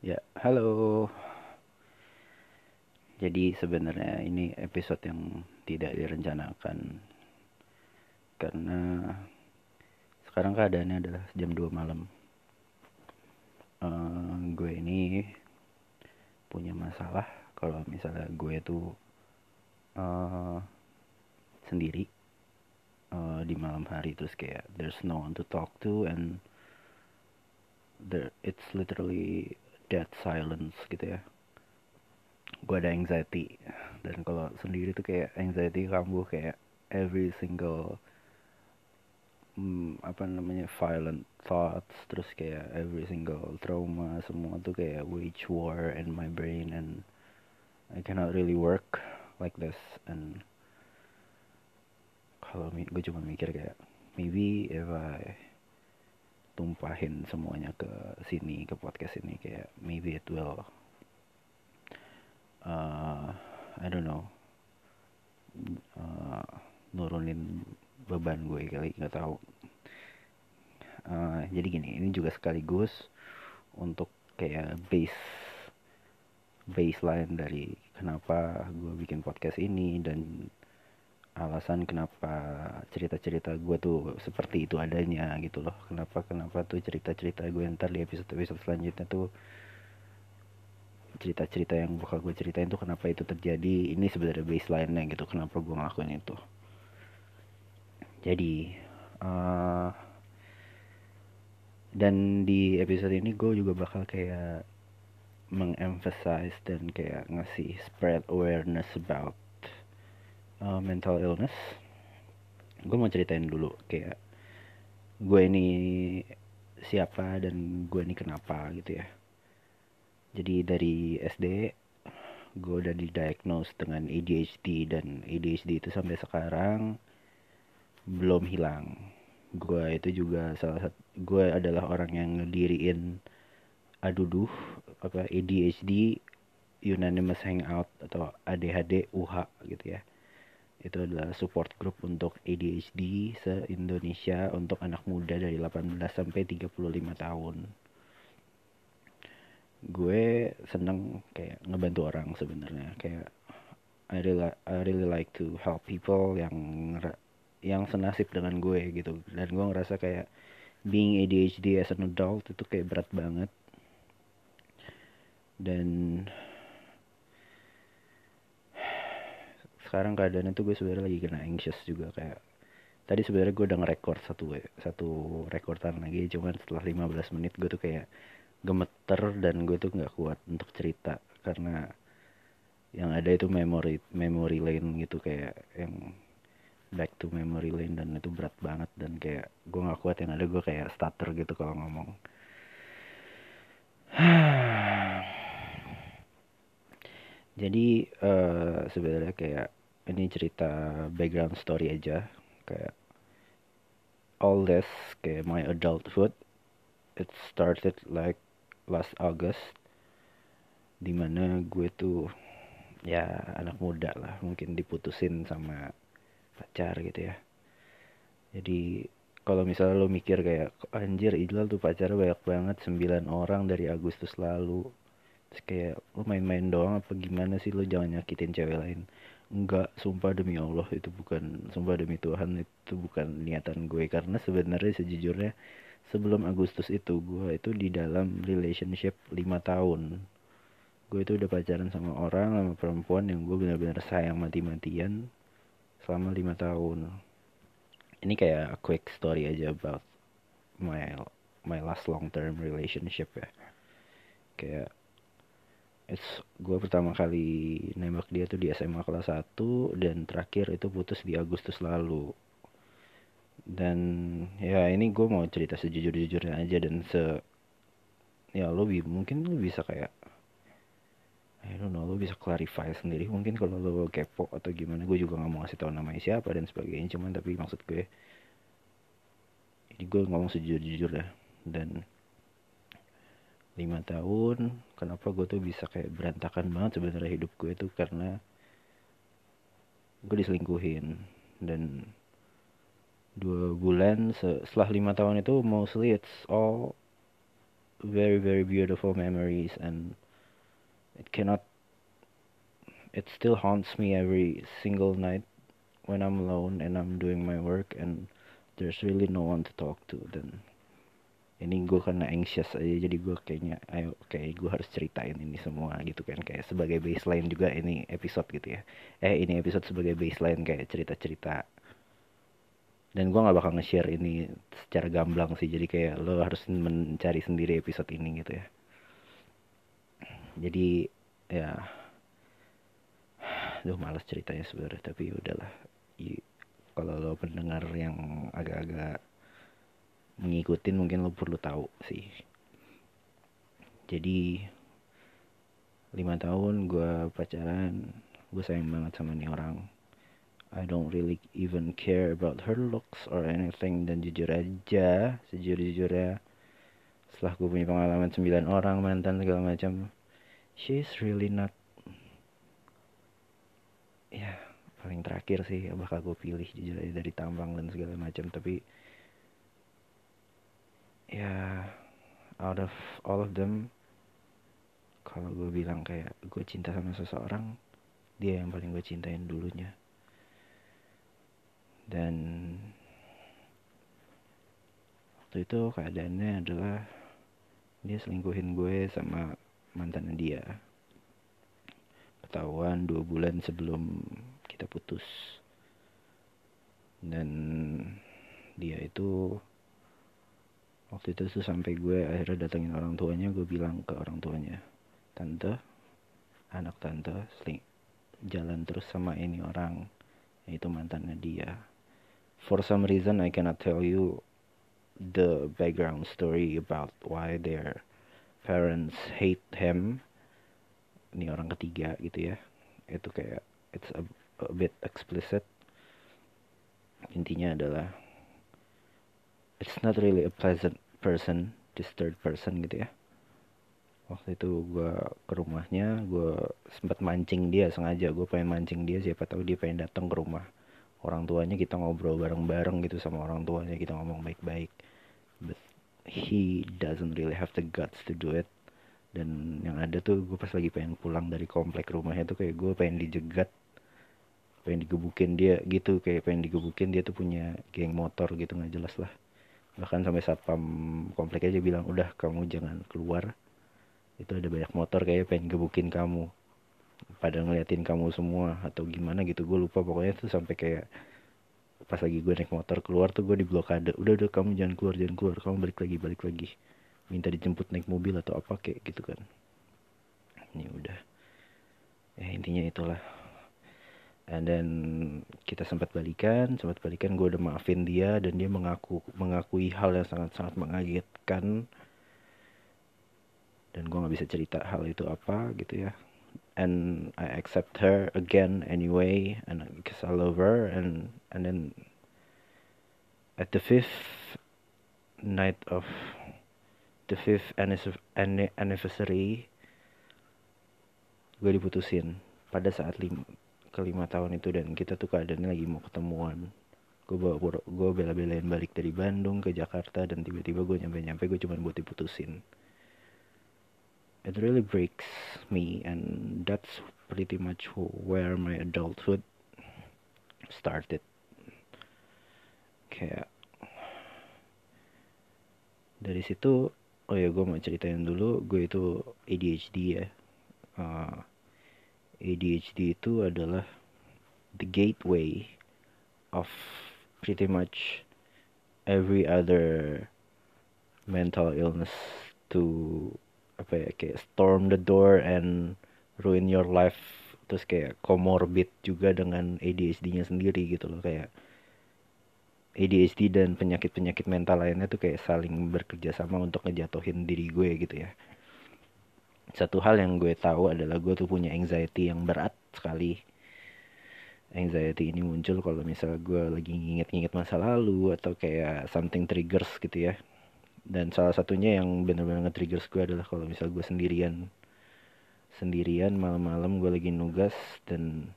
Ya, halo. Jadi sebenarnya ini episode yang tidak direncanakan karena sekarang keadaannya adalah jam 2 malam. Eh, gue ini punya masalah kalau misalnya gue tuh eh, sendiri eh, di malam hari terus kayak there's no one to talk to and there it's literally dead silence gitu ya. Gue ada anxiety. Dan kalau sendiri tuh kayak anxiety kambuh kayak every single hmm, apa namanya violent thoughts terus kayak every single trauma semua tuh kayak wage war in my brain and I cannot really work like this. And kalau gue cuma mikir kayak maybe if I tumpahin semuanya ke sini ke podcast ini kayak maybe it will uh, I don't know uh, nurunin beban gue kali nggak tahu. Uh, jadi gini ini juga sekaligus untuk kayak base baseline dari kenapa gue bikin podcast ini dan alasan kenapa cerita-cerita gue tuh seperti itu adanya gitu loh. Kenapa kenapa tuh cerita-cerita gue ntar di episode-episode selanjutnya tuh cerita-cerita yang bakal gue ceritain tuh kenapa itu terjadi ini sebenarnya baseline-nya gitu kenapa gue ngelakuin itu. Jadi uh, dan di episode ini gue juga bakal kayak mengemphasize dan kayak ngasih spread awareness about uh, mental illness. Gue mau ceritain dulu kayak gue ini siapa dan gue ini kenapa gitu ya. Jadi dari SD gue udah didiagnose dengan ADHD dan ADHD itu sampai sekarang belum hilang. Gue itu juga salah satu gue adalah orang yang ngediriin aduduh apa ADHD Unanimous Hangout atau ADHD UH gitu ya itu adalah support group untuk ADHD se-Indonesia untuk anak muda dari 18 sampai 35 tahun. Gue seneng kayak ngebantu orang sebenarnya. Kayak I really I really like to help people yang yang senasib dengan gue gitu. Dan gue ngerasa kayak being ADHD as an adult itu kayak berat banget. Dan sekarang keadaannya tuh gue sebenarnya lagi kena anxious juga kayak tadi sebenarnya gue udah ngerekord satu satu rekordan lagi cuman setelah 15 menit gue tuh kayak gemeter dan gue tuh nggak kuat untuk cerita karena yang ada itu memory memory lane gitu kayak yang back to memory lane dan itu berat banget dan kayak gue nggak kuat yang ada gue kayak stutter gitu kalau ngomong. Jadi uh, sebenarnya kayak ini cerita background story aja kayak all this kayak my adulthood it started like last August di mana gue tuh ya anak muda lah mungkin diputusin sama pacar gitu ya. Jadi kalau misalnya lo mikir kayak anjir Ijlal tuh pacarnya banyak banget 9 orang dari Agustus lalu. Terus kayak lo main-main doang apa gimana sih? Lo jangan nyakitin cewek lain enggak sumpah demi Allah itu bukan sumpah demi Tuhan itu bukan niatan gue. Karena sebenarnya sejujurnya sebelum Agustus itu gue itu di dalam relationship 5 tahun. Gue itu udah pacaran sama orang sama perempuan yang gue benar-benar sayang mati-matian selama 5 tahun. Ini kayak a quick story aja about my my last long term relationship ya. Kayak it's gue pertama kali nembak dia tuh di SMA kelas 1 dan terakhir itu putus di Agustus lalu. Dan ya ini gue mau cerita sejujur-jujurnya aja dan se ya lo bi mungkin lo bisa kayak I don't know lo bisa clarify sendiri. Mungkin kalau lo kepo atau gimana gue juga nggak mau ngasih tahu namanya siapa dan sebagainya. Cuman tapi maksud gue ini gue ngomong sejujur-jujur ya dan lima tahun kenapa gue tuh bisa kayak berantakan banget sebenarnya hidup gue itu? Karena gue diselingkuhin. Dan dua bulan setelah lima tahun itu mostly it's all very very beautiful memories and it cannot it still haunts me every single night when I'm alone and I'm doing my work and there's really no one to talk to dan ini gue karena anxious aja jadi gue kayaknya ayo kayak gue harus ceritain ini semua gitu kan. Kayak sebagai baseline juga ini episode gitu ya. Eh ini episode sebagai baseline kayak cerita-cerita. Dan gue nggak bakal nge-share ini secara gamblang sih jadi kayak lo harus mencari sendiri episode ini gitu ya. Jadi ya. Duh malas ceritanya sebenarnya tapi ya udahlah. Kalau lo pendengar yang agak-agak ngikutin mungkin lo perlu tahu sih. Jadi lima tahun gue pacaran gue sayang banget sama nih orang. I don't really even care about her looks or anything dan jujur aja sejujur-jujurnya setelah gue punya pengalaman 9 orang mantan segala macam she's really not ya paling terakhir sih bakal gue pilih jujur aja dari tampang dan segala macam tapi ya out of all of them kalau gue bilang kayak gue cinta sama seseorang dia yang paling gue cintain dulunya. Dan waktu itu keadaannya adalah dia selingkuhin gue sama mantan dia. Ketahuan dua bulan sebelum kita putus. Dan dia itu waktu itu tuh sampai gue akhirnya datengin orang tuanya gue bilang ke orang tuanya tante anak tante seling jalan terus sama ini orang yaitu mantannya dia. For some reason I cannot tell you the background story about why their parents hate him. Ini orang ketiga gitu ya. Itu kayak it's a, a bit explicit. Intinya adalah it's not really a pleasant person this third person gitu ya. Waktu itu gue ke rumahnya gue sempat mancing dia sengaja. Gue pengen mancing dia siapa tahu dia pengen datang ke rumah. Orang tuanya kita ngobrol bareng-bareng gitu sama orang tuanya kita ngomong baik-baik. But he doesn't really have the guts to do it. Dan yang ada tuh gue pas lagi pengen pulang dari komplek rumahnya tuh kayak gue pengen dijegat pengen digebukin dia gitu. Kayak pengen digebukin dia tuh punya geng motor gitu nggak jelas lah bahkan sampai satpam komplek aja bilang udah kamu jangan keluar. Itu ada banyak motor kayak pengen gebukin kamu. Pada ngeliatin kamu semua atau gimana gitu gue lupa. Pokoknya tuh sampai kayak pas lagi gue naik motor keluar tuh gue di blokade. Udah udah kamu jangan keluar jangan keluar. Kamu balik lagi balik lagi. Minta dijemput naik mobil atau apa kayak gitu kan. Ini udah. Ya intinya itulah and then kita sempat balikan sempat balikan gue udah maafin dia dan dia mengaku mengakui hal yang sangat sangat mengagetkan. Dan gue nggak bisa cerita hal itu apa gitu ya. And I accept her again anyway and because I love her and and then at the fifth night of the fifth anniversary gue diputusin pada saat lima kelima tahun itu dan kita tuh keadaannya lagi mau ketemuan. Gue bawa gue bela-belain balik dari Bandung ke Jakarta dan tiba-tiba gue nyampe-nyampe gue cuma buat diputusin. It really breaks me and that's pretty much where my adulthood started. Kayak dari situ oh ya gue mau ceritain dulu gue itu ADHD ya. Uh, ADHD itu adalah the gateway of pretty much every other mental illness to apa ya kayak storm the door and ruin your life. Terus kayak comorbid juga dengan ADHD-nya sendiri gitu loh. Kayak ADHD dan penyakit-penyakit mental lainnya tuh kayak saling bekerja sama untuk ngejatuhin diri gue gitu ya satu hal yang gue tahu adalah gue tuh punya anxiety yang berat sekali. Anxiety ini muncul kalau misal gue lagi nginget-nginget masa lalu atau kayak something triggers gitu ya. Dan salah satunya yang benar-benar nge-triggers gue adalah kalau misal gue sendirian. Sendirian malam-malam gue lagi nugas dan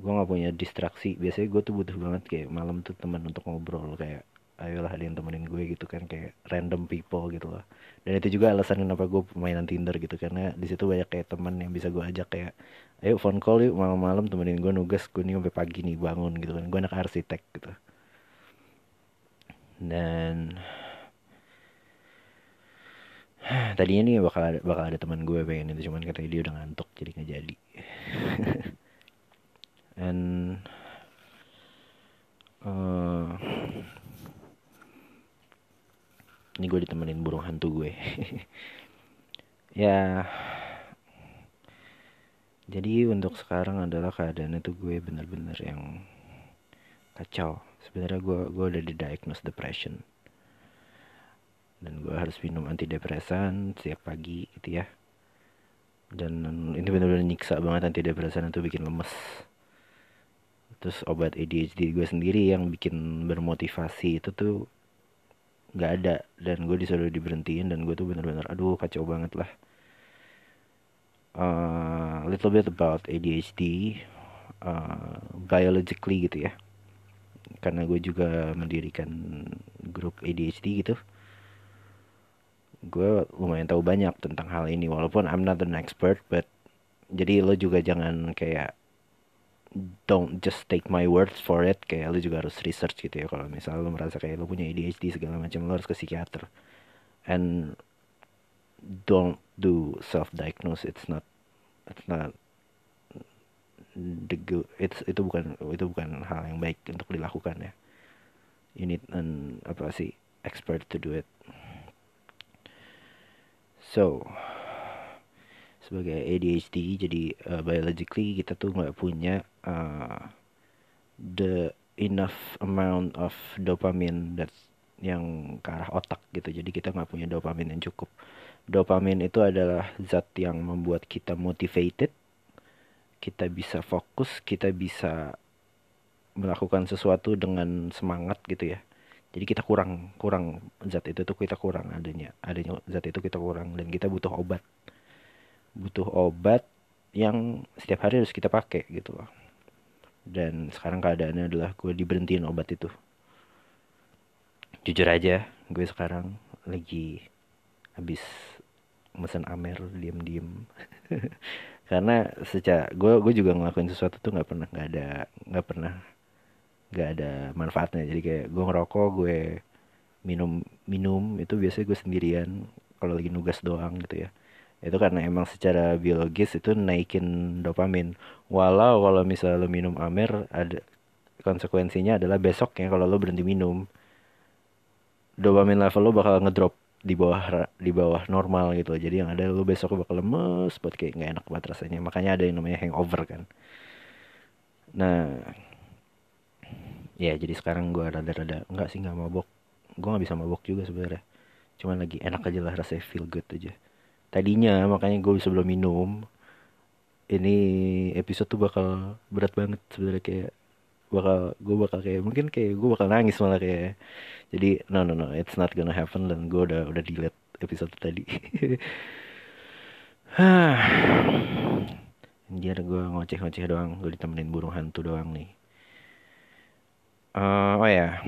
gue nggak punya distraksi. Biasanya gue tuh butuh banget kayak malam tuh teman untuk ngobrol kayak ayolah ada yang temenin gue gitu kan kayak random people gitu loh. Dan itu juga alasan kenapa gue pemainan Tinder gitu karena di situ banyak kayak teman yang bisa gue ajak kayak ayo phone call yuk malam-malam temenin gue nugas gue nih sampai pagi nih bangun gitu kan. Gue anak arsitek gitu. Dan tadinya nih bakal ada, bakal ada teman gue pengen itu cuman katanya dia udah ngantuk jadi nggak jadi. And uh, ini gue ditemenin burung hantu gue. Ya. Jadi untuk sekarang adalah keadaannya tuh gue bener-bener yang kacau. Sebenarnya gue gue udah di diagnose depression. Dan gue harus minum antidepresan setiap pagi gitu ya. Dan ini benar-benar nyiksa banget antidepresan itu bikin lemes. Terus obat ADHD gue sendiri yang bikin bermotivasi itu tuh nggak ada. Dan gue disuruh diberhentiin dan gue tuh bener-bener aduh kacau banget lah. Uh, little bit about ADHD uh, biologically gitu ya. Karena gue juga mendirikan grup ADHD gitu. Gue lumayan tahu banyak tentang hal ini walaupun I'm not an expert but jadi lo juga jangan kayak don't just take my words for it kayak lo juga harus research gitu ya kalau misalnya lo merasa kayak lo punya ADHD segala macam lo harus ke psikiater. And don't do self diagnose it's not it's not the good it's itu bukan itu bukan hal yang baik untuk dilakukan ya. You need an apa sih expert to do it. So sebagai ADHD jadi uh, biologically kita tuh nggak punya uh, the enough amount of dopamine that yang ke arah otak gitu. Jadi kita nggak punya dopamine yang cukup. Dopamine itu adalah zat yang membuat kita motivated kita bisa fokus kita bisa melakukan sesuatu dengan semangat gitu ya. Jadi kita kurang kurang zat itu tuh kita kurang adanya adanya zat itu kita kurang dan kita butuh obat butuh obat yang setiap hari harus kita pakai gitu loh. Dan sekarang keadaannya adalah gue diberhentiin obat itu. Jujur aja gue sekarang lagi habis mesen Amer diem-diem. Karena sejak gue gue juga ngelakuin sesuatu tuh nggak pernah nggak ada nggak pernah gak ada manfaatnya. Jadi kayak gue ngerokok gue minum minum itu biasanya gue sendirian. Kalau lagi nugas doang gitu ya itu karena emang secara biologis itu naikin dopamin. Walau kalau misalnya lo minum amer ada konsekuensinya adalah besoknya kalau lo berhenti minum dopamin level lo bakal ngedrop di bawah di bawah normal gitu. Jadi yang ada lo besok bakal lemes buat kayak nggak enak banget rasanya. Makanya ada yang namanya hangover kan. Nah ya jadi sekarang gue rada-rada nggak sih nggak mabok. Gue nggak bisa mabok juga sebenarnya. Cuman lagi enak aja lah rasanya feel good aja tadinya makanya gue bisa belum minum ini episode tuh bakal berat banget sebenarnya kayak bakal gue bakal kayak mungkin kayak gue bakal nangis malah kayak jadi no no no it's not gonna happen dan gue udah udah delete episode tadi. Anjir gue ngoceh-ngoceh doang Gue ditemenin burung hantu doang nih. Uh, oh ya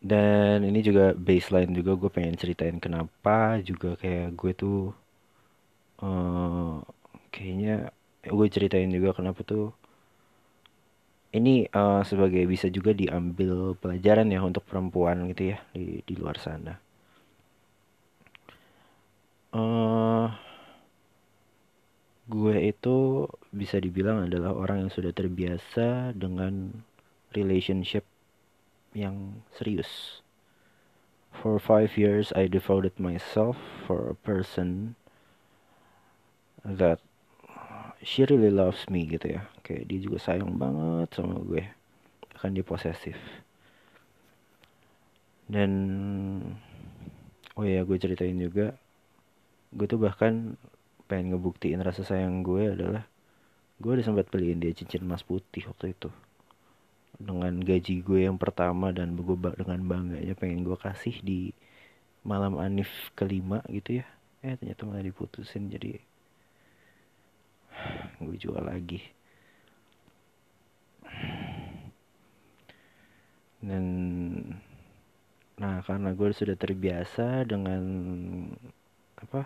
dan ini juga baseline juga gue pengen ceritain kenapa juga kayak gue tuh uh, kayaknya gue ceritain juga kenapa tuh ini uh, sebagai bisa juga diambil pelajaran ya untuk perempuan gitu ya di di luar sana. Uh, gue itu bisa dibilang adalah orang yang sudah terbiasa dengan relationship yang serius. For five years, I devoted myself for a person that she really loves me gitu ya. Kayak dia juga sayang banget sama gue. Akan dia posesif. Dan oh ya gue ceritain juga, gue tuh bahkan pengen ngebuktiin rasa sayang gue adalah gue udah sempat beliin dia cincin emas putih waktu itu dengan gaji gue yang pertama dan gue dengan bangganya pengen gue kasih di malam Anif kelima gitu ya. Eh ternyata malah diputusin jadi gue jual lagi. Dan nah karena gue sudah terbiasa dengan apa?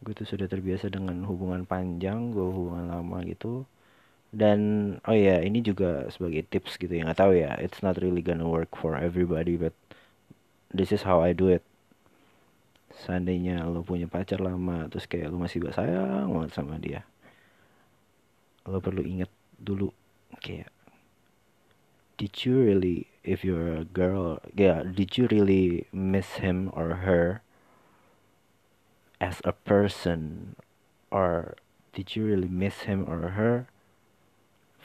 Gue tuh sudah terbiasa dengan hubungan panjang gue hubungan lama gitu dan oh ya ini juga sebagai tips gitu ya nggak tahu ya it's not really gonna work for everybody but this is how I do it. Seandainya lo punya pacar lama terus kayak lo masih sayang banget sama dia. Lo perlu inget dulu kayak did you really if you're a girl yeah did you really miss him or her as a person? Or did you really miss him or her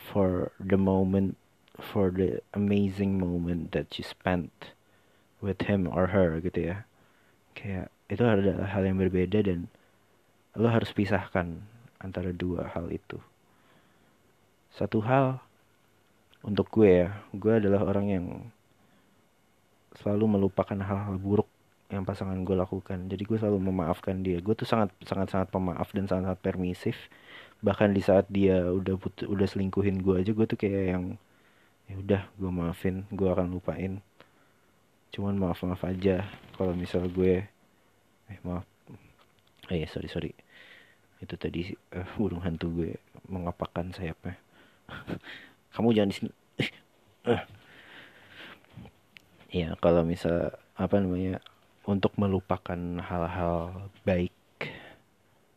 for the moment for the amazing moment that you spent with him or her gitu ya. Kayak itu adalah hal yang berbeda dan lo harus pisahkan antara dua hal itu. Satu hal untuk gue ya gue adalah orang yang selalu melupakan hal-hal buruk yang pasangan gue lakukan. Jadi gue selalu memaafkan dia. Gue tuh sangat sangat sangat pemaaf dan sangat, sangat permisif bahkan di saat dia udah put udah selingkuhin gue aja gue tuh kayak yang ya udah gue maafin gue akan lupain. Cuman maaf maaf aja kalau misal gue eh maaf. Eh sorry sorry. Itu tadi uh, burung hantu gue mengapakan sayapnya. Kamu jangan di sini. Uh. ya kalau misal apa namanya untuk melupakan hal-hal baik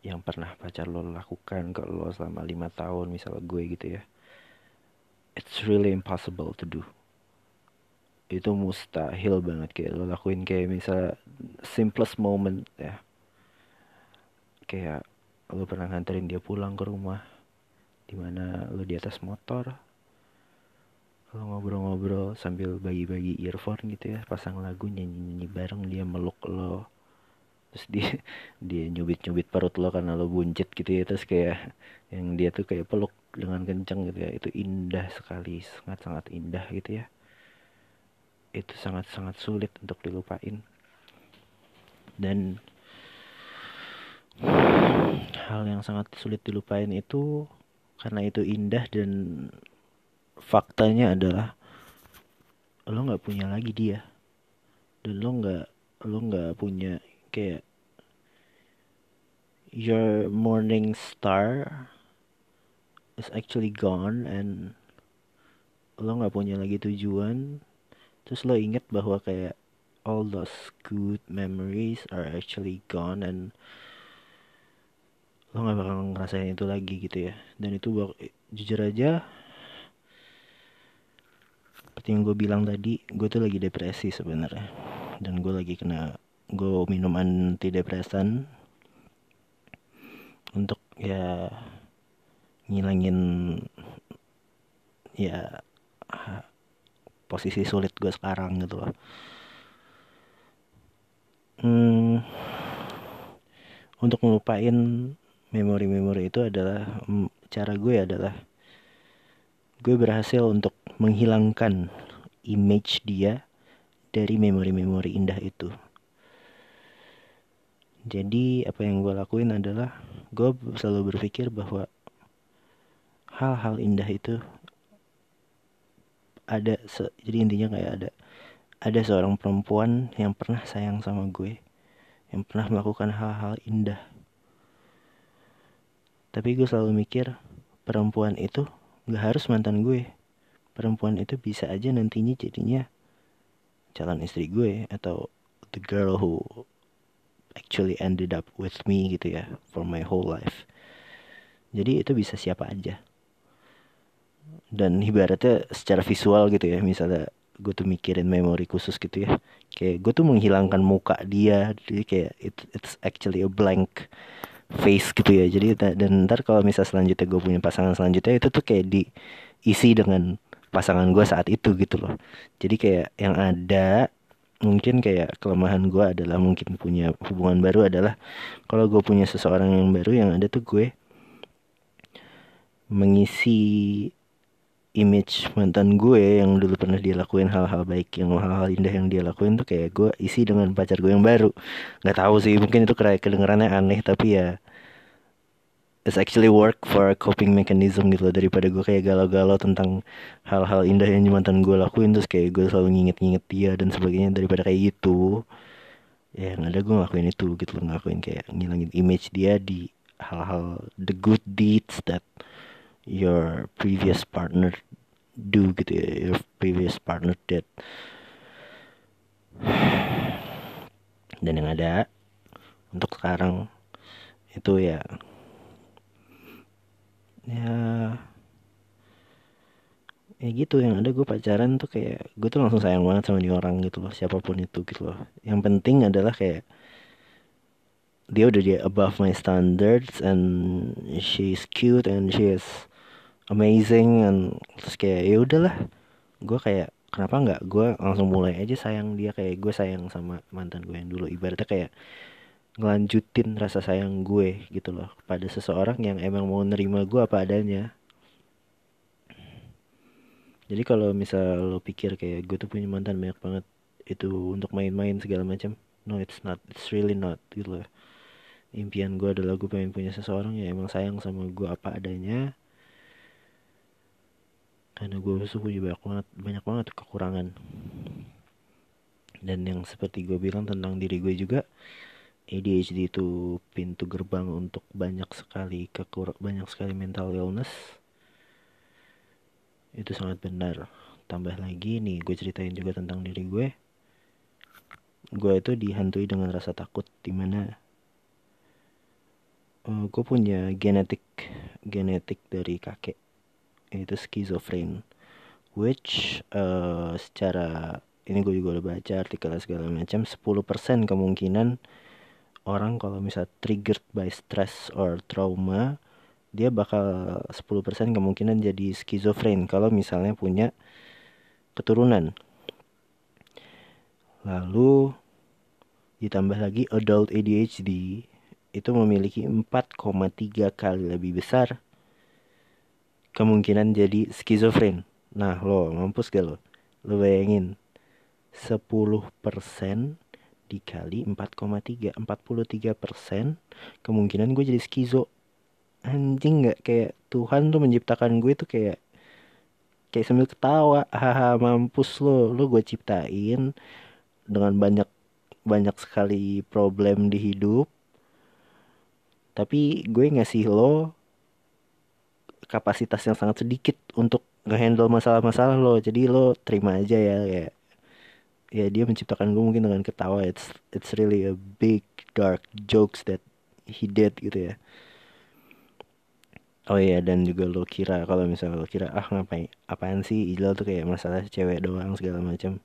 yang pernah pacar lo lakukan ke lo selama lima tahun misal gue gitu ya. It's really impossible to do. Itu mustahil banget kayak lo lakuin. Kayak misal simplest moment ya. Kayak lo pernah nganterin dia pulang ke rumah di mana lo di atas motor. Lo ngobrol-ngobrol sambil bagi-bagi earphone gitu ya pasang lagu nyanyi-nyanyi bareng dia meluk lo terus dia dia nyubit-nyubit perut lo karena lo buncit gitu ya. Terus kayak yang dia tuh kayak peluk dengan kencang gitu ya. Itu indah sekali sangat-sangat indah gitu ya. Itu sangat-sangat sulit untuk dilupain. Dan hal yang sangat sulit dilupain itu karena itu indah dan faktanya adalah lo nggak punya lagi dia. Dan lo nggak lo nggak punya kayak your morning star is actually gone and lo nggak punya lagi tujuan. Terus lo inget bahwa kayak all those good memories are actually gone and lo gak bakal ngerasain itu lagi gitu ya. Dan itu bak jujur aja seperti yang gue bilang tadi gue tuh lagi depresi sebenarnya. Dan gue lagi kena gue minum antidepresan untuk ya ngilangin ya posisi sulit gue sekarang gitu loh. Hmm, untuk ngelupain memori-memori itu adalah cara gue adalah gue berhasil untuk menghilangkan image dia dari memori-memori indah itu jadi apa yang gue lakuin adalah gue selalu berpikir bahwa hal-hal indah itu ada se jadi intinya kayak ada ada seorang perempuan yang pernah sayang sama gue yang pernah melakukan hal-hal indah. Tapi gue selalu mikir perempuan itu gak harus mantan gue. Perempuan itu bisa aja nantinya jadinya calon istri gue atau the girl who actually ended up with me gitu ya for my whole life. Jadi itu bisa siapa aja. Dan ibaratnya secara visual gitu ya misalnya gue tuh mikirin memori khusus gitu ya kayak gue tuh menghilangkan muka dia jadi kayak it, it's actually a blank face gitu ya. Jadi dan ntar kalau misal selanjutnya gue punya pasangan selanjutnya itu tuh kayak diisi dengan pasangan gue saat itu gitu loh. Jadi kayak yang ada mungkin kayak kelemahan gue adalah mungkin punya hubungan baru adalah kalau gue punya seseorang yang baru yang ada tuh gue mengisi image mantan gue yang dulu pernah dia lakuin hal-hal baik yang hal-hal indah yang dia lakuin tuh kayak gue isi dengan pacar gue yang baru. Nggak tahu sih mungkin itu kayak kedengarannya aneh tapi ya it's actually work for a coping mechanism gitu loh. Daripada gue kayak galau-galau tentang hal-hal indah yang mantan gue lakuin terus kayak gue selalu nginget-nginget dia dan sebagainya daripada kayak gitu ya yang ada gue ngelakuin itu gitu loh. Ngelakuin kayak ngilangin image dia di hal-hal the good deeds that your previous partner do gitu ya. Your previous partner did. Dan yang ada untuk sekarang itu ya ya. Ya gitu yang ada gue pacaran tuh kayak gue tuh langsung sayang banget sama dia orang gitu loh siapa pun itu gitu loh. Yang penting adalah kayak dia udah dia above my standards and she's cute and she is amazing and terus kayak ya udahlah. Gue kayak kenapa nggak? Gue langsung mulai aja sayang dia kayak gue sayang sama mantan gue yang dulu. Ibaratnya kayak ngelanjutin rasa sayang gue gitu loh pada seseorang yang emang mau nerima gue apa adanya. Jadi kalau misal lo pikir kayak gue tuh punya mantan banyak banget itu untuk main-main segala macam no it's not it's really not gitu loh. Impian gue adalah gue pengen punya seseorang yang emang sayang sama gue apa adanya. Karena gue tuh punya banyak banget banyak banget kekurangan. Dan yang seperti gue bilang tentang diri gue juga ADHD itu pintu gerbang untuk banyak sekali kekur banyak sekali mental illness. Itu sangat benar. Tambah lagi nih gue ceritain juga tentang diri gue. Gue itu dihantui dengan rasa takut di mana uh, gue punya genetik genetik dari kakek itu skizofren which uh, secara ini gue juga udah baca artikel segala macam 10% kemungkinan orang kalau misal triggered by stress or trauma dia bakal 10% kemungkinan jadi skizofren kalau misalnya punya keturunan. Lalu ditambah lagi adult ADHD itu memiliki 4,3 kali lebih besar kemungkinan jadi skizofren. Nah lo mampus gak lo? Lo bayangin 10% dikali 4,3 43 persen kemungkinan gue jadi skizo. Anjing nggak kayak Tuhan tuh menciptakan gue tuh kayak kayak sambil ketawa. Haha mampus lo. Lo gue ciptain dengan banyak banyak sekali problem di hidup. Tapi gue ngasih lo kapasitas yang sangat sedikit untuk ngehandle masalah-masalah lo. Jadi lo terima aja ya kayak ya dia menciptakan gue mungkin dengan ketawa. It's it's really a big dark jokes that he did gitu ya. Oh iya dan juga lo kira kalau misalnya lo kira ah ngapain apaan sih? Ijlal tuh kayak masalah cewek doang segala macam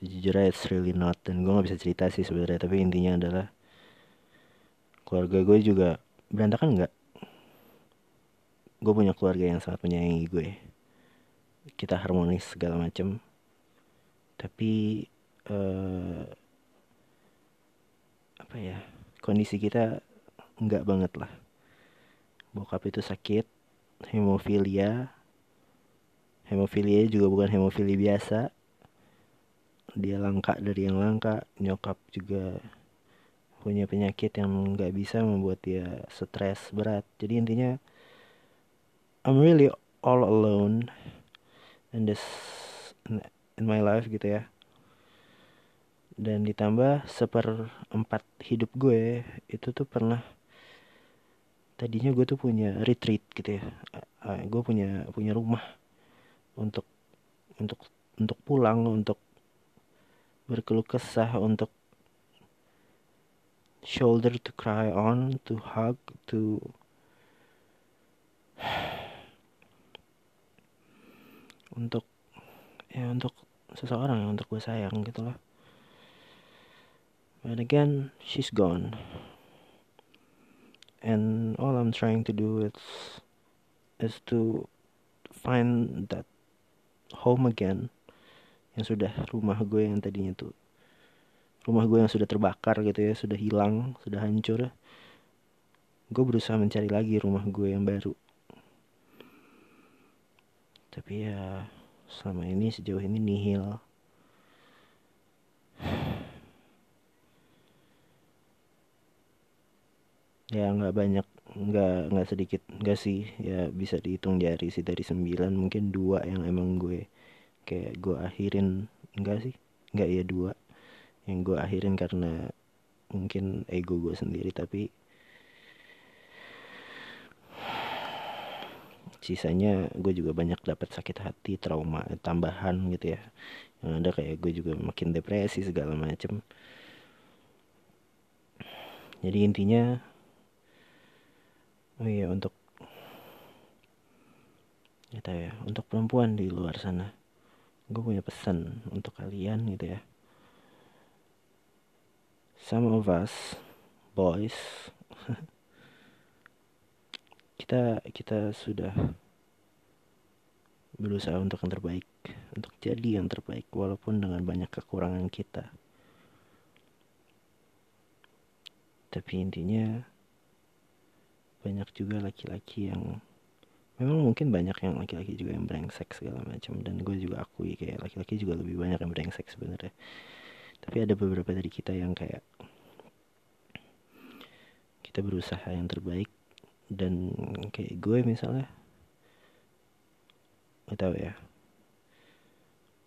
sejujurnya it's really not. Dan gue nggak bisa cerita sih sebenarnya tapi intinya adalah keluarga gue juga berantakan nggak? Gue punya keluarga yang sangat menyayangi gue kita harmonis segala macam tapi uh, apa ya kondisi kita enggak banget lah. Bokap itu sakit hemofilia. Hemofilia juga bukan hemofilia biasa. Dia langka dari yang langka. Nyokap juga punya penyakit yang nggak bisa membuat dia stres berat. Jadi intinya I'm really all alone. In this in my life gitu ya. Dan ditambah seperempat hidup gue itu tuh pernah tadinya gue tuh punya retreat gitu ya. Gue punya punya rumah untuk untuk untuk pulang untuk berkeluh kesah untuk shoulder to cry on to hug to untuk ya untuk seseorang yang untuk gue sayang gitu loh but again she's gone. And all I'm trying to do is is to find that home again yang sudah rumah gue yang tadinya tuh rumah gue yang sudah terbakar gitu ya sudah hilang sudah hancur gue berusaha mencari lagi rumah gue yang baru. Tapi ya selama ini sejauh ini nihil. Ya nggak banyak nggak nggak sedikit nggak sih. Ya bisa dihitung jari sih dari sembilan mungkin dua yang emang gue kayak gue akhirin. Enggak sih? Nggak ya dua. Yang gue akhirin karena mungkin ego gue sendiri tapi sisanya gue juga banyak dapat sakit hati trauma tambahan gitu ya. Yang ada kayak gue juga makin depresi segala macem. Jadi intinya oh iya untuk gitu ya untuk perempuan di luar sana gue punya pesan untuk kalian gitu ya. Some of us boys kita kita sudah berusaha untuk yang terbaik untuk jadi yang terbaik walaupun dengan banyak kekurangan kita. Tapi intinya banyak juga laki-laki yang memang mungkin banyak yang laki-laki juga yang brengsek segala macam dan gue juga akui kayak laki-laki juga lebih banyak yang brengsek sebenarnya. Tapi ada beberapa dari kita yang kayak kita berusaha yang terbaik dan kayak gue misalnya gak tahu ya.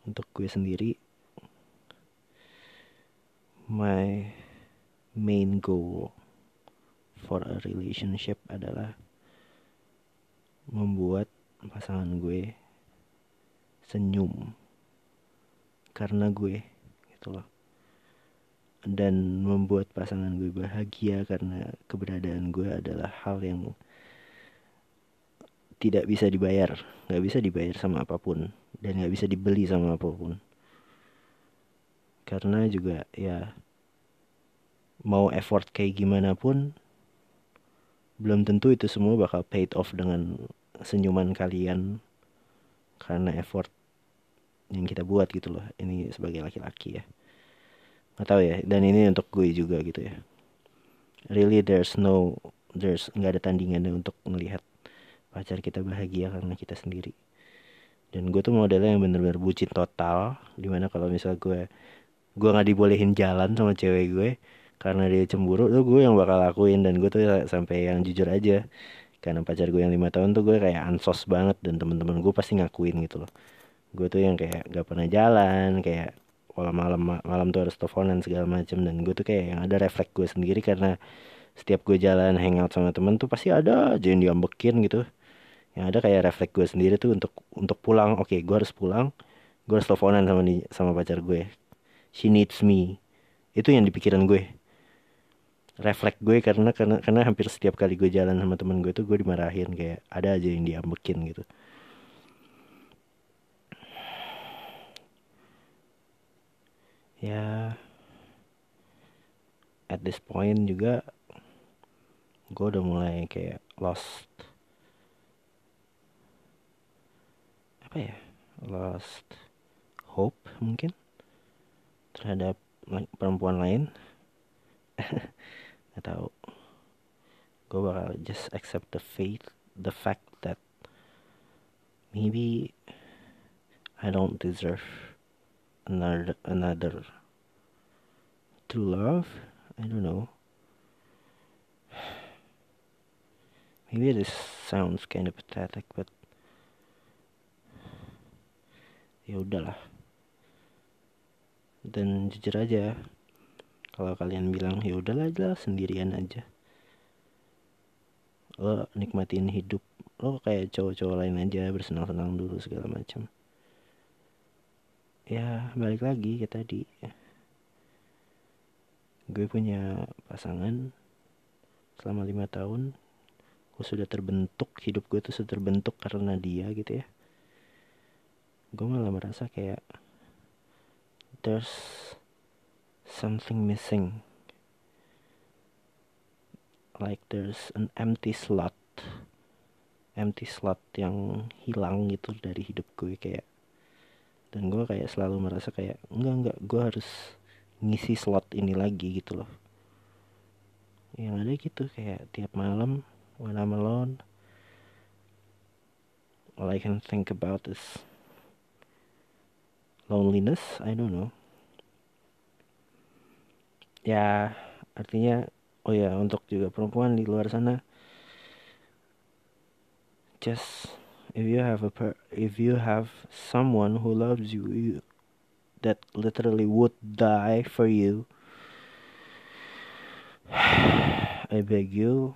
Untuk gue sendiri my main goal for a relationship adalah membuat pasangan gue senyum. Karena gue gitu loh dan membuat pasangan gue bahagia karena keberadaan gue adalah hal yang tidak bisa dibayar nggak bisa dibayar sama apa pun dan nggak bisa dibeli sama apa pun. Karena juga ya mau effort kayak gimana pun belum tentu itu semua bakal paid off dengan senyuman kalian karena effort yang kita buat gitu loh. Ini sebagai laki-laki ya nggak tahu ya. Dan ini untuk gue juga gitu ya. Really there's no there's nggak ada tandingannya untuk melihat pacar kita bahagia karena kita sendiri. Dan gue tuh modelnya yang bener-bener bucin total di mana kalau misal gue gue nggak dibolehin jalan sama cewek gue karena dia cemburu tuh gue yang bakal lakuin. Dan gue tuh sampai yang jujur aja karena pacar gue yang lima tahun tuh gue kayak ansos banget dan teman-teman gue pasti ngakuin gitu loh. Gue tuh yang kayak gak pernah jalan kayak malam malam malam tuh harus teleponan segala macam dan gue tuh kayak yang ada refleks gue sendiri karena setiap gue jalan hangout sama temen tuh pasti ada aja yang diambekin gitu. Yang ada kayak refleks gue sendiri tuh untuk untuk pulang. Oke gue harus pulang. Gue harus teleponan sama sama pacar gue she needs me. Itu yang di pikiran gue refleks gue karena karena karena hampir setiap kali gue jalan sama temen gue tuh gue dimarahin. Kayak ada aja yang diambekin gitu ya at this point juga gue udah mulai kayak lost. Apa ya? Lost hope mungkin terhadap perempuan lain. Nggak tahu. Gue bakal just accept the fate the fact that maybe I don't deserve another another true love? I don't know. Maybe this sounds kind of pathetic but ya udahlah. Dan jujur aja kalau kalian bilang ya udahlah aja sendirian aja. Lo nikmatin hidup lo kayak cowok-cowok lain aja bersenang-senang dulu segala macam ya balik lagi ke tadi. Gue punya pasangan selama lima tahun. Gue sudah terbentuk hidup gue tuh sudah terbentuk karena dia gitu ya. Gue malah merasa kayak there's something missing. Like there's an empty slot. Empty slot yang hilang gitu dari hidup gue kayak dan gue kayak selalu merasa kayak enggak enggak gue harus ngisi slot ini lagi gitu loh. Yang ada gitu kayak tiap malam when I'm alone all I can think about is loneliness I don't know. Ya artinya oh ya untuk juga perempuan di luar sana just if you have a per if you have someone who loves you, you that literally would die for you I beg you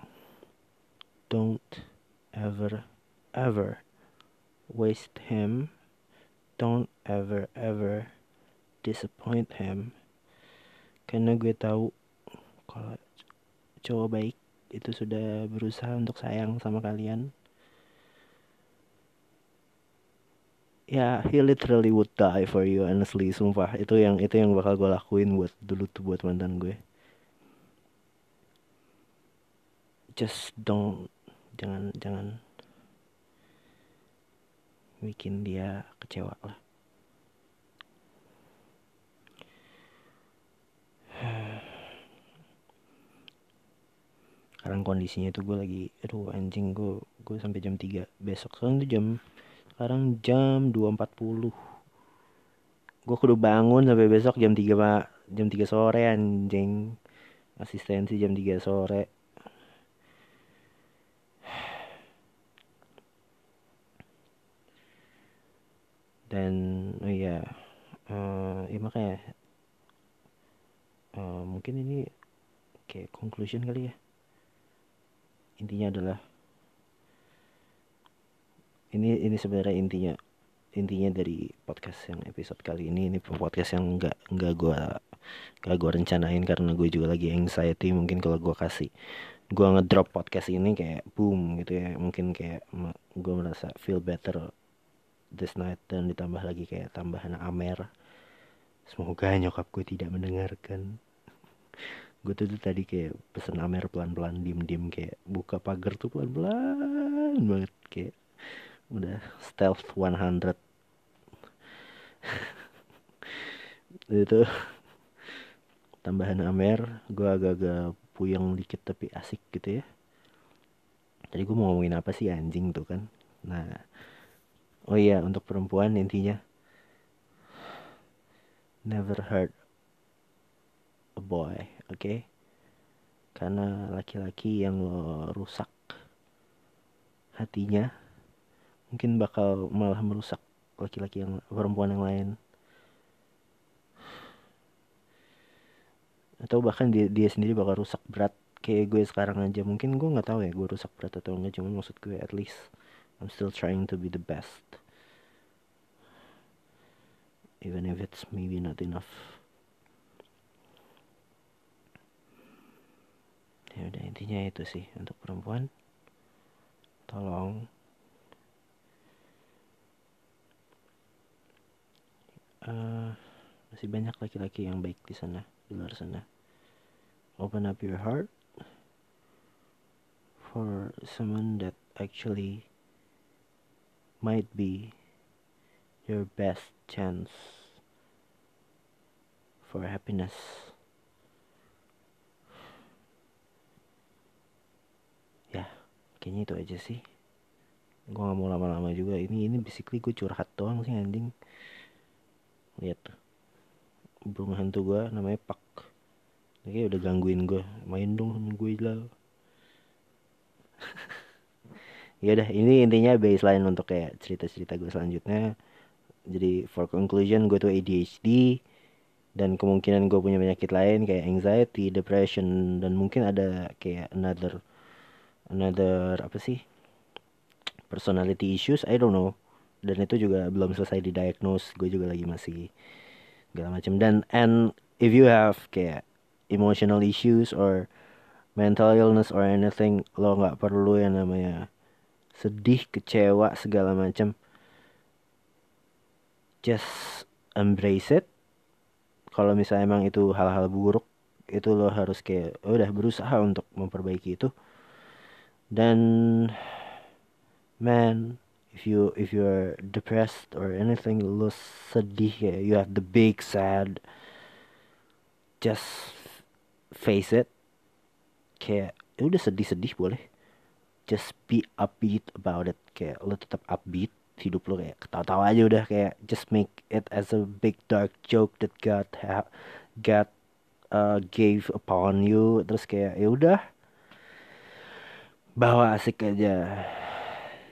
don't ever ever waste him. Don't ever ever disappoint him. Karena gue tahu kalau cowok baik itu sudah berusaha untuk sayang sama kalian ya he literally would die for you honestly sumpah. Itu yang itu yang bakal gue lakuin buat dulu tuh buat mantan gue. Just don't jangan jangan bikin dia kecewa lah. Sekarang kondisinya tuh gue lagi aduh anjing gue gue sampai jam 3 besok. Sekarang tuh jam sekarang jam 2.40 gue kudu bangun sampai besok jam 3 pak. Jam 3 sore anjing. Asistensi jam 3 sore. Dan oh iya uh, ya makanya uh, mungkin ini kayak conclusion kali ya. Intinya adalah ini ini sebenarnya intinya intinya dari podcast yang episode kali ini. Ini podcast yang nggak nggak gue nggak gue rencanain karena gue juga lagi anxiety. Mungkin kalau gue kasih gue ngedrop podcast ini kayak boom gitu ya. Mungkin kayak gue merasa feel better this night dan ditambah lagi kayak tambahan Amer. Semoga nyokap gue tidak mendengarkan. Gue tuh, tuh tadi kayak pesen Amer pelan-pelan diem-diem kayak buka pagar tuh pelan-pelan banget kayak udah stealth 100 itu. Tambahan Amer gue agak-agak puyeng dikit tapi asik gitu ya. Tadi gue mau ngomongin apa sih anjing tuh kan? Nah oh iya untuk perempuan intinya. Never hurt a boy oke? Okay? karena laki-laki yang lo rusak hatinya mungkin bakal malah merusak laki-laki yang perempuan yang lain. Atau bahkan dia, dia sendiri bakal rusak berat kayak gue sekarang aja. Mungkin gue nggak tahu ya gue rusak berat atau enggak cuma maksud gue at least I'm still trying to be the best. Even if it's maybe not enough. Ya udah intinya itu sih untuk perempuan. Tolong uh, masih banyak laki-laki yang baik di sana di luar sana open up your heart for someone that actually might be your best chance for happiness. Ya, kayaknya itu aja sih. Gue gak mau lama-lama juga. Ini ini basically gue curhat doang sih anjing. Lihat tuh. Burung hantu gue namanya Pak. Kayaknya udah gangguin gue. Main dong sama gue lah. ya udah ini intinya baseline untuk kayak cerita-cerita gue selanjutnya jadi for conclusion gue tuh ADHD dan kemungkinan gue punya penyakit lain kayak anxiety, depression dan mungkin ada kayak another another apa sih personality issues, I don't know. Dan itu juga belum selesai didiagnose, gue juga lagi masih segala macam. Dan and if you have kayak emotional issues or mental illness or anything, lo nggak perlu yang namanya sedih, kecewa segala macam just embrace it. Kalau misalnya emang itu hal-hal buruk itu lo harus kayak oh, udah berusaha untuk memperbaiki itu. Dan man if you if you're depressed or anything lo sedih kayak you have the big sad just face it. Kayak ya udah sedih-sedih boleh. Just be upbeat about it. Kayak lo tetap upbeat hidup lo kayak ketawa-tawa aja udah. Kayak just make it as a big dark joke that God have God uh, gave upon you. Terus kayak ya udah. Bawa asik aja.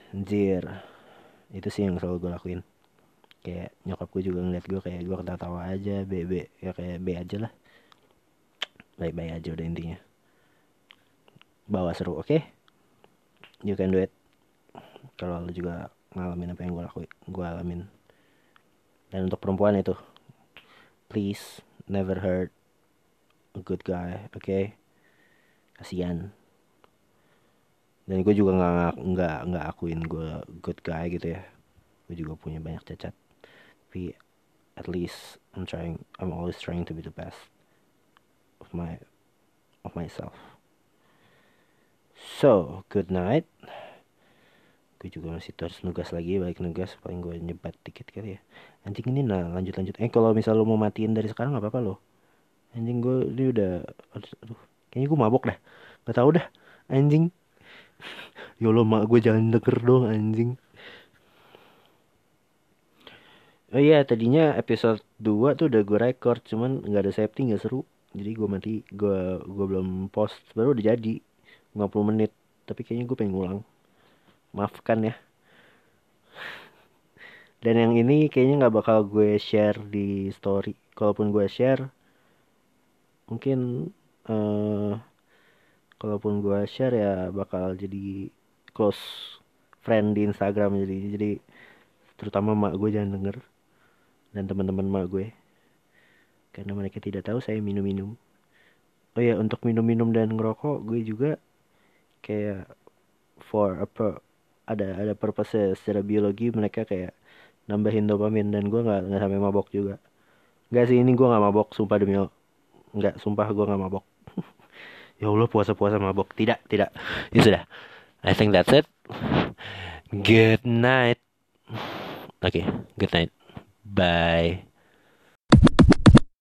Anjir itu sih yang selalu gue lakuin. Kayak nyokap gue juga ngeliat gue kayak gue ketawa-tawa aja be ya kayak be aja lah. Baik-baik aja udah intinya. Bawa seru oke? Okay? you can do it. Kalau lo juga ngalamin apa yang gue lakuin gue alamin. Dan untuk perempuan itu please never hurt a good guy oke? Okay? kasihan dan gue juga nggak nggak nggak akuin gue good guy gitu ya. Gue juga punya banyak cacat. Tapi at least I'm trying I'm always trying to be the best of my of myself. So good night. Gue juga masih terus nugas lagi balik nugas. Paling gue nyebat dikit kali ya. Anjing ini nah lanjut lanjut. Eh kalau misal lo mau matiin dari sekarang nggak apa-apa lo anjing gue ini udah aduh kayaknya gue mabok dah nggak tahu dah anjing ya lo mak gue jangan denger dong anjing. Oh iya tadinya episode 2 tuh udah gue record cuman nggak ada safety nggak seru. Jadi gue mati gue gue belum post. Baru udah jadi 50 menit. Tapi kayaknya gue pengen ngulang. Maafkan ya. Dan yang ini kayaknya nggak bakal gue share di story. Kalaupun gue share mungkin uh, kalaupun gue share ya bakal jadi close friend di Instagram. Jadi jadi terutama mak gue jangan denger. Dan teman-teman mak gue. Karena mereka tidak tahu saya minum-minum. Oh ya untuk minum-minum dan ngerokok gue juga kayak for apa ada ada purpose secara biologi mereka kayak nambahin dopamin dan gue nggak nggak sampai mabok juga. Nggak sih ini gue nggak mabok sumpah demi nggak sumpah gue nggak mabok. Ya Allah puasa-puasa mabok. Tidak tidak. Ya sudah I think that's it. Good night. Okay, good night. Bye